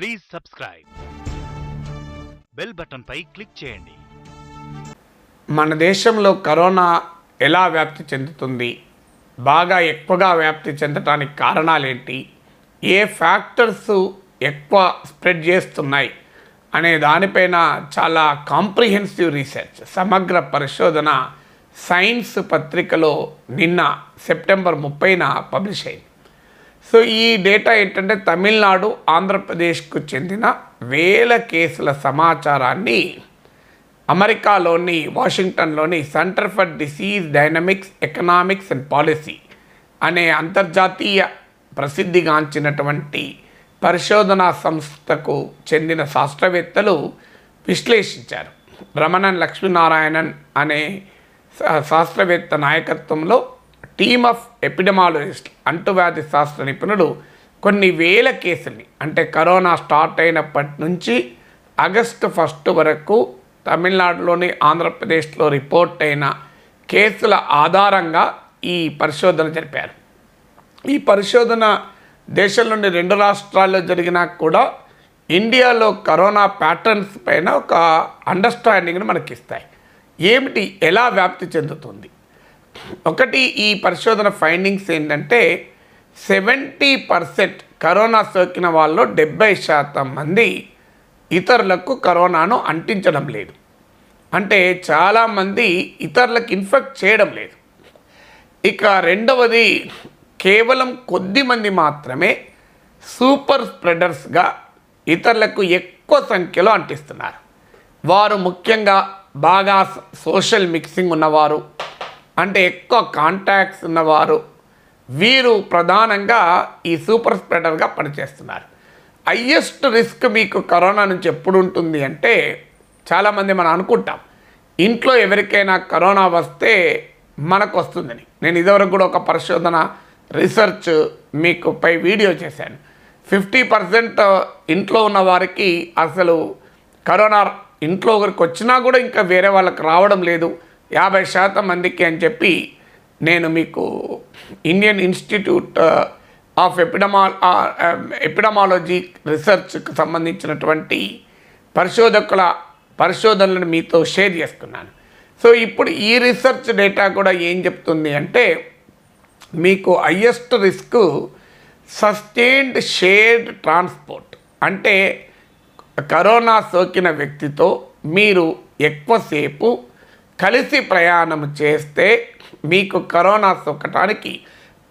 Please subscribe. Bell బటన్పై click చేయండి. మన దేశంలో కరోనా ఎలా వ్యాప్తి చెందుతుంది? బాగా ఎక్కువగా వ్యాప్తి చెందటానికి కారణాలేంటి? ఏ ఫ్యాక్టర్స్ ఎక్కువ స్ప్రెడ్ చేస్తున్నాయి? అనే దానిపైన చాలా కాంప్రిహెన్సివ్ రీసెర్చ్ సమగ్ర పరిశోధన సైన్స్ పత్రికలో నిన్న సెప్టెంబర్ ముప్పైన పబ్లిష్ అయింది. సో ఈ డేటా ఏంటంటే తమిళనాడు ఆంధ్రప్రదేశ్కు చెందిన వేల కేసుల సమాచారాన్ని అమెరికాలోని వాషింగ్టన్లోని Center for Disease Dynamics Economics and Policy అనే అంతర్జాతీయ ప్రసిద్ధిగాంచినటువంటి పరిశోధనా సంస్థకు చెందిన శాస్త్రవేత్తలు విశ్లేషించారు. రమణన్ లక్ష్మీనారాయణన్ అనే శాస్త్రవేత్త నాయకత్వంలో టీమ్ ఆఫ్ ఎపిడమాలజిస్ట్ అంటువ్యాధి శాస్త్ర నిపుణులు కొన్ని వేల కేసుల్ని అంటే కరోనా స్టార్ట్ అయినప్పటి నుంచి ఆగస్టు ఫస్ట్ వరకు తమిళనాడులోని ఆంధ్రప్రదేశ్లో రిపోర్ట్ అయిన కేసుల ఆధారంగా ఈ పరిశోధన జరిపారు. ఈ పరిశోధన దేశం నుండి రెండు రాష్ట్రాల్లో జరిగినా కూడా ఇండియాలో కరోనా ప్యాటర్న్స్ పైన ఒక అండర్స్టాండింగ్ని మనకి ఇస్తాయి ఏమిటి? ఎలా వ్యాప్తి చెందుతుంది? ఒకటి ఈ పరిశోధన ఫైండింగ్స్ ఏంటంటే సెవెంటీ పర్సెంట్ కరోనా సోకిన వాళ్ళలో డెబ్బై శాతం మంది ఇతరులకు కరోనాను అంటించడం లేదు. అంటే చాలామంది ఇతరులకు ఇన్ఫెక్ట్ చేయడం లేదు. ఇక రెండవది కేవలం కొద్ది మంది మాత్రమే సూపర్ స్ప్రెడర్స్గా ఇతరులకు ఎక్కువ సంఖ్యలో అంటిస్తున్నారు. వారు ముఖ్యంగా బాగా సోషల్ మిక్సింగ్ ఉన్నవారు అంటే ఎక్కువ కాంటాక్ట్స్ ఉన్నవారు వీరు ప్రధానంగా ఈ సూపర్ స్ప్రెడర్గా పనిచేస్తున్నారు. హయ్యెస్ట్ రిస్క్ మీకు కరోనా నుంచి ఎప్పుడు ఉంటుంది అంటే చాలామంది మనం అనుకుంటాం ఇంట్లో ఎవరికైనా కరోనా వస్తే మనకు వస్తుందని. నేను ఇదివరకు కూడా ఒక పరిశోధన రీసెర్చ్ మీకు పై వీడియో చేశాను. ఫిఫ్టీ పర్సెంట్ ఇంట్లో ఉన్న వారికి అసలు కరోనా ఇంట్లో ఒకరికి వచ్చినా కూడా ఇంకా వేరే వాళ్ళకి రావడం లేదు. యాభై శాతం మందికి అని చెప్పి నేను మీకు ఇండియన్ ఇన్స్టిట్యూట్ ఆఫ్ ఎపిడమా ఎపిడమాలజీ రీసెర్చ్కి సంబంధించినటువంటి పరిశోధకుల పరిశోధనలను మీతో షేర్ చేస్తున్నాను. సో ఇప్పుడు ఈ రీసెర్చ్ డేటా కూడా ఏం చెప్తుంది అంటే మీకు highest risk sustained shared transport. అంటే కరోనా సోకిన వ్యక్తితో మీరు ఎక్కువసేపు కలిసి ప్రయాణం చేస్తే మీకు కరోనా సోకటానికి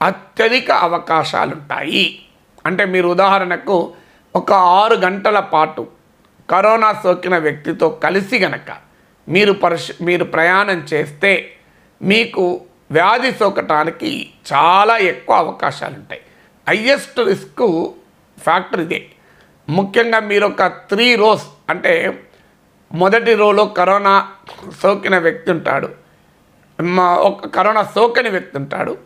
అత్యధిక అవకాశాలుంటాయి. అంటే మీరు ఉదాహరణకు ఒక ఆరు గంటల పాటు కరోనా సోకిన వ్యక్తితో కలిసి గనక మీరు పరిశ మీరు ప్రయాణం చేస్తే మీకు వ్యాధి సోకటానికి చాలా ఎక్కువ అవకాశాలు ఉంటాయి హయ్యెస్ట్ రిస్క్ ఫ్యాక్టర్ ఇదే. ముఖ్యంగా మీరు ఒక త్రీ రోస్ అంటే మొదటి రోలో కరోనా సోకిన వ్యక్తి ఉంటాడు. ఒక కరోనా సోకని వ్యక్తి ఉంటాడు.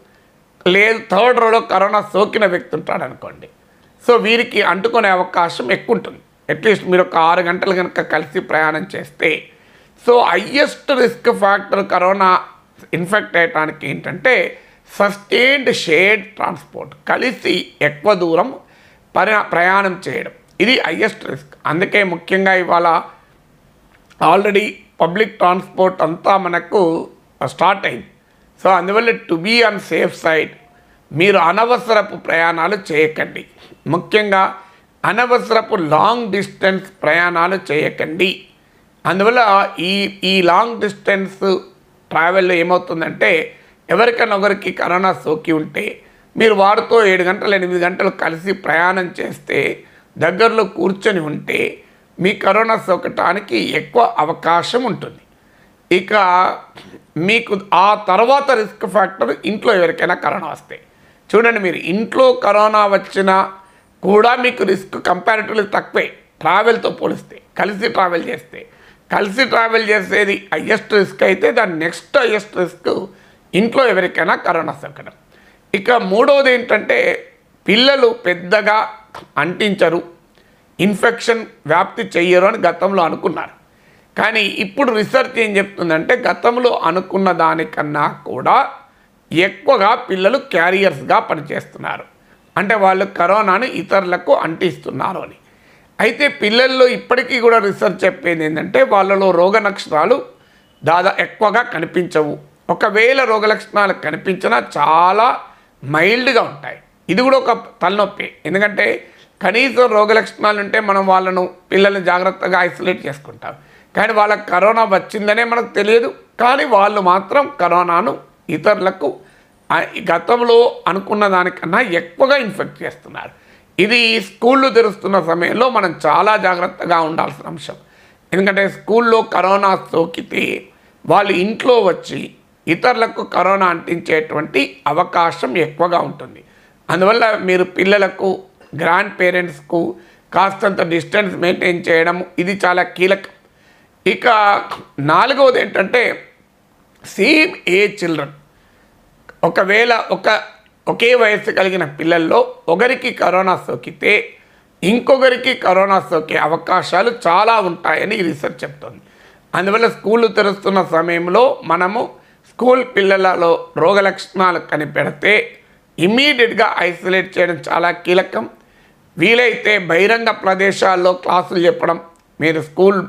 లేదు థర్డ్ రోలో కరోనా సోకిన వ్యక్తి ఉంటాడు అనుకోండి. సో వీరికి అంటుకునే అవకాశం ఎక్కువ ఉంటుంది అట్లీస్ట్ మీరు ఒక ఆరు గంటలు కనుక కలిసి ప్రయాణం చేస్తే. So highest risk factor corona infect అయ్యటానికి ఏంటంటే సస్టైన్డ్ షేడ్ ట్రాన్స్పోర్ట్ కలిసి ఎక్కువ దూరం ప్రయాణం చేయడం. ఇది హయ్యెస్ట్ రిస్క్. అందుకే ముఖ్యంగా ఇవాళ ఆల్రెడీ పబ్లిక్ ట్రాన్స్పోర్ట్ అంతా మనకు స్టార్ట్ అయింది. సో అందువల్ల to be on safe side మీరు అనవసరపు ప్రయాణాలు చేయకండి. ముఖ్యంగా అనవసరపు లాంగ్ డిస్టెన్స్ ప్రయాణాలు చేయకండి. అందువల్ల ఈ ఈ లాంగ్ డిస్టెన్స్ ట్రావెల్లో ఏమవుతుందంటే ఎవరికైనా ఒకరికి కరోనా సోకి ఉంటే మీరు వారితో ఏడు గంటలు ఎనిమిది గంటలు కలిసి ప్రయాణం చేస్తే దగ్గరలో కూర్చొని ఉంటే మీ కరోనా సోకటానికి ఎక్కువ అవకాశం ఉంటుంది. ఇక మీకు ఆ తర్వాత రిస్క్ ఫ్యాక్టర్ ఇంట్లో ఎవరికైనా కరోనా వస్తే. చూడండి మీరు ఇంట్లో కరోనా వచ్చినా కూడా మీకు రిస్క్ కంపారిటివ్లీ తక్కువే. ట్రావెల్తో పోలిస్తే కలిసి ట్రావెల్ చేస్తే. కలిసి ట్రావెల్ చేసేది హయ్యెస్ట్ రిస్క్ అయితే దాని నెక్స్ట్ హయ్యెస్ట్ రిస్క్ ఇంట్లో ఎవరికైనా కరోనా సోకడం ఇక మూడవది ఏంటంటే పిల్లలు పెద్దగా అంటించరు. ఇన్ఫెక్షన్ వ్యాప్తి చెయ్యరు అని గతంలో అనుకున్నారు. కానీ ఇప్పుడు రీసెర్చ్ ఏం చెప్తుందంటే గతంలో అనుకున్న దానికన్నా కూడా ఎక్కువగా పిల్లలు క్యారియర్స్గా పనిచేస్తున్నారు. అంటే వాళ్ళు కరోనాను ఇతరులకు అంటిస్తున్నారు అని. అయితే పిల్లల్లో ఇప్పటికీ కూడా రీసెర్చ్ చెప్పేది ఏంటంటే వాళ్ళలో రోగ లక్షణాలు దాదా ఎక్కువగా కనిపించవు. ఒకవేళ రోగ లక్షణాలు కనిపించినా చాలా మైల్డ్గా ఉంటాయి. ఇది కూడా ఒక తలనొప్పి. ఎందుకంటే కనీసం రోగ లక్షణాలు ఉంటే మనం వాళ్ళను పిల్లల్ని జాగ్రత్తగా ఐసోలేట్ చేసుకుంటాం. కానీ వాళ్ళకి కరోనా వచ్చిందనే మనకు తెలియదు. కానీ వాళ్ళు మాత్రం కరోనాను ఇతరులకు గతంలో అనుకున్న దానికన్నా ఎక్కువగా ఇన్ఫెక్ట్ చేస్తున్నారు. ఇది స్కూళ్ళు తెరుస్తున్న సమయంలో మనం చాలా జాగ్రత్తగా ఉండాల్సిన అంశం. ఎందుకంటే స్కూల్లో కరోనా సోకితే వాళ్ళు ఇంట్లో వచ్చి ఇతరులకు కరోనా అంటించేటువంటి అవకాశం ఎక్కువగా ఉంటుంది. అందువల్ల మీరు పిల్లలకు గ్రాండ్ పేరెంట్స్కు కాస్తంత డిస్టెన్స్ మెయింటైన్ చేయడం ఇది చాలా కీలకం. ఇక నాలుగవది ఏంటంటే సేమ్ ఏజ్ చిల్డ్రన్ ఒకవేళ ఒక ఒకే వయస్సు కలిగిన పిల్లల్లో ఒకరికి కరోనా సోకితే ఇంకొకరికి కరోనా సోకే అవకాశాలు చాలా ఉంటాయని ఈ రీసెర్చ్ చెప్తుంది. అందువల్ల స్కూళ్ళు తెరుస్తున్న సమయంలో మనము స్కూల్ పిల్లలలో రోగ లక్షణాలు కనిపెడితే ఇమ్మీడియట్గా ఐసోలేట్ చేయడం చాలా కీలకం. వీలైతే బహిరంగ ప్రదేశాల్లో క్లాసులు చెప్పడం మీరు స్కూల్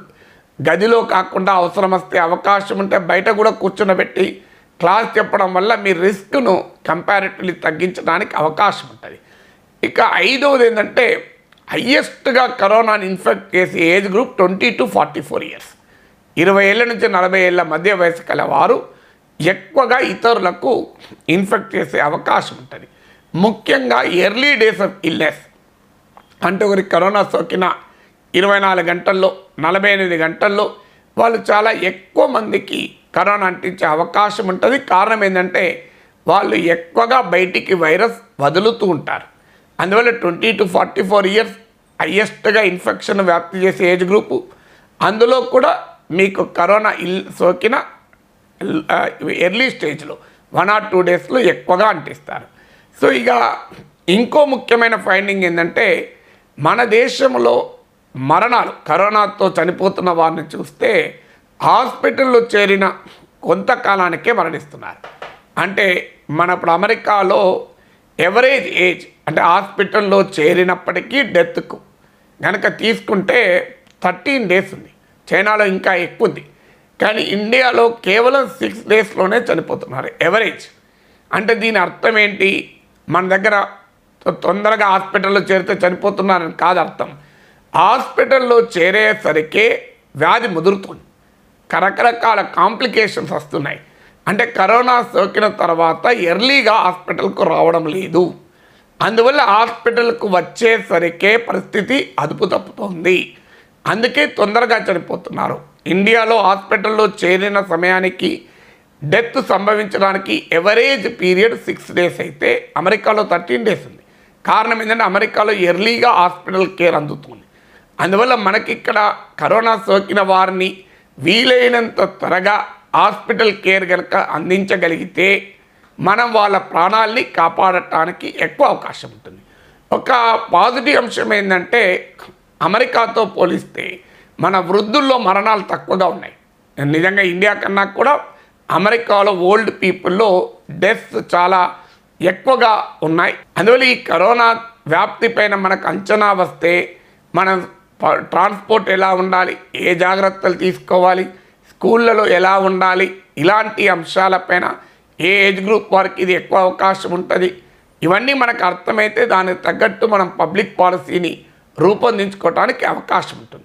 గదిలో కాకుండా అవసరం వస్తే అవకాశం ఉంటే బయట కూడా కూర్చునబెట్టి క్లాస్ చెప్పడం వల్ల మీ రిస్క్ను కంపారిటివ్లీ తగ్గించడానికి అవకాశం ఉంటుంది. ఇక ఐదవది ఏంటంటే హయ్యెస్ట్గా కరోనాని ఇన్ఫెక్ట్ చేసే age group twenty to forty four years. ఇరవై ఏళ్ళ నుంచి నలభై ఏళ్ళ మధ్య వయసు కల వారు ఎక్కువగా ఇతరులకు ఇన్ఫెక్ట్ చేసే అవకాశం ఉంటుంది. ముఖ్యంగా ఎర్లీ డేస్ ఆఫ్ ఇల్నెస్ అంటే ఒకరికి కరోనా సోకిన ఇరవై నాలుగు గంటల్లో నలభై ఎనిమిది గంటల్లో వాళ్ళు చాలా ఎక్కువ మందికి కరోనా అంటించే అవకాశం ఉంటుంది. కారణం ఏంటంటే వాళ్ళు ఎక్కువగా బయటికి వైరస్ వదులుతూ ఉంటారు. అందువల్ల twenty to forty four years హయ్యెస్ట్గా infection వ్యాప్తి చేసే ఏజ్ గ్రూపు. అందులో కూడా మీకు కరోనా ఇల్ సోకిన ఎర్లీ స్టేజ్లో వన్ ఆర్ టూ డేస్లో ఎక్కువగా అంటిస్తారు. సో ఇక ఇంకో ముఖ్యమైన ఫైండింగ్ ఏంటంటే మన దేశంలో మరణాలు కరోనాతో చనిపోతున్న వారిని చూస్తే హాస్పిటల్లో చేరిన కొంతకాలానికే మరణిస్తున్నారు. అంటే మన ఇప్పుడు అమెరికాలో ఎవరేజ్ ఏజ్ అంటే హాస్పిటల్లో చేరినప్పటికీ డెత్కు కనుక తీసుకుంటే థర్టీన్ డేస్ ఉంది. చైనాలో ఇంకా ఎక్కువ ఉంది కానీ ఇండియాలో కేవలం సిక్స్ డేస్లోనే చనిపోతున్నారు ఎవరేజ్. అంటే దీని అర్థం ఏంటి? మన దగ్గర తొందరగా హాస్పిటల్లో చేరితే చనిపోతున్నారని కాదు అర్థం. హాస్పిటల్లో చేరేసరికి వ్యాధి ముదురుతుంది. రకరకాల కాంప్లికేషన్స్ వస్తున్నాయి. అంటే కరోనా సోకిన తర్వాత ఎర్లీగా హాస్పిటల్కు రావడం లేదు. అందువల్ల హాస్పిటల్కు వచ్చేసరికే పరిస్థితి అదుపు తప్పుతోంది. అందుకే తొందరగా చనిపోతున్నారు. ఇండియాలో హాస్పిటల్లో చేరిన సమయానికి డెత్ సంభవించడానికి ఎవరేజ్ పీరియడ్ సిక్స్ డేస్ అయితే అమెరికాలో థర్టీన్ డేస్ ఉంది. కారణం ఏంటంటే అమెరికాలో ఎర్లీగా హాస్పిటల్ కేర్ అందుతుంది. అందువల్ల మనకి ఇక్కడ కరోనా సోకిన వారిని వీలైనంత త్వరగా హాస్పిటల్ కేర్ కనుక అందించగలిగితే మనం వాళ్ళ ప్రాణాల్ని కాపాడటానికి ఎక్కువ అవకాశం ఉంటుంది. ఒక పాజిటివ్ అంశం ఏంటంటే అమెరికాతో పోలిస్తే మన వృద్ధుల్లో మరణాలు తక్కువగా ఉన్నాయి. నిజంగా ఇండియా కన్నా కూడా అమెరికాలో ఓల్డ్ పీపుల్లో డెత్ చాలా ఎక్కువగా ఉన్నాయి. అందువల్ల ఈ కరోనా వ్యాప్తి పైన మనకు అంచనా వస్తే మనం ట్రాన్స్పోర్ట్ ఎలా ఉండాలి? ఏ జాగ్రత్తలు తీసుకోవాలి? స్కూళ్ళలో ఎలా ఉండాలి? ఇలాంటి అంశాలపైన ఏ ఏజ్ గ్రూప్ వారికి ఇది ఎక్కువ అవకాశం ఉంటుంది? ఇవన్నీ మనకు అర్థమైతే దానికి తగ్గట్టు మనం పబ్లిక్ పాలసీని రూపొందించుకోవడానికి అవకాశం ఉంటుంది.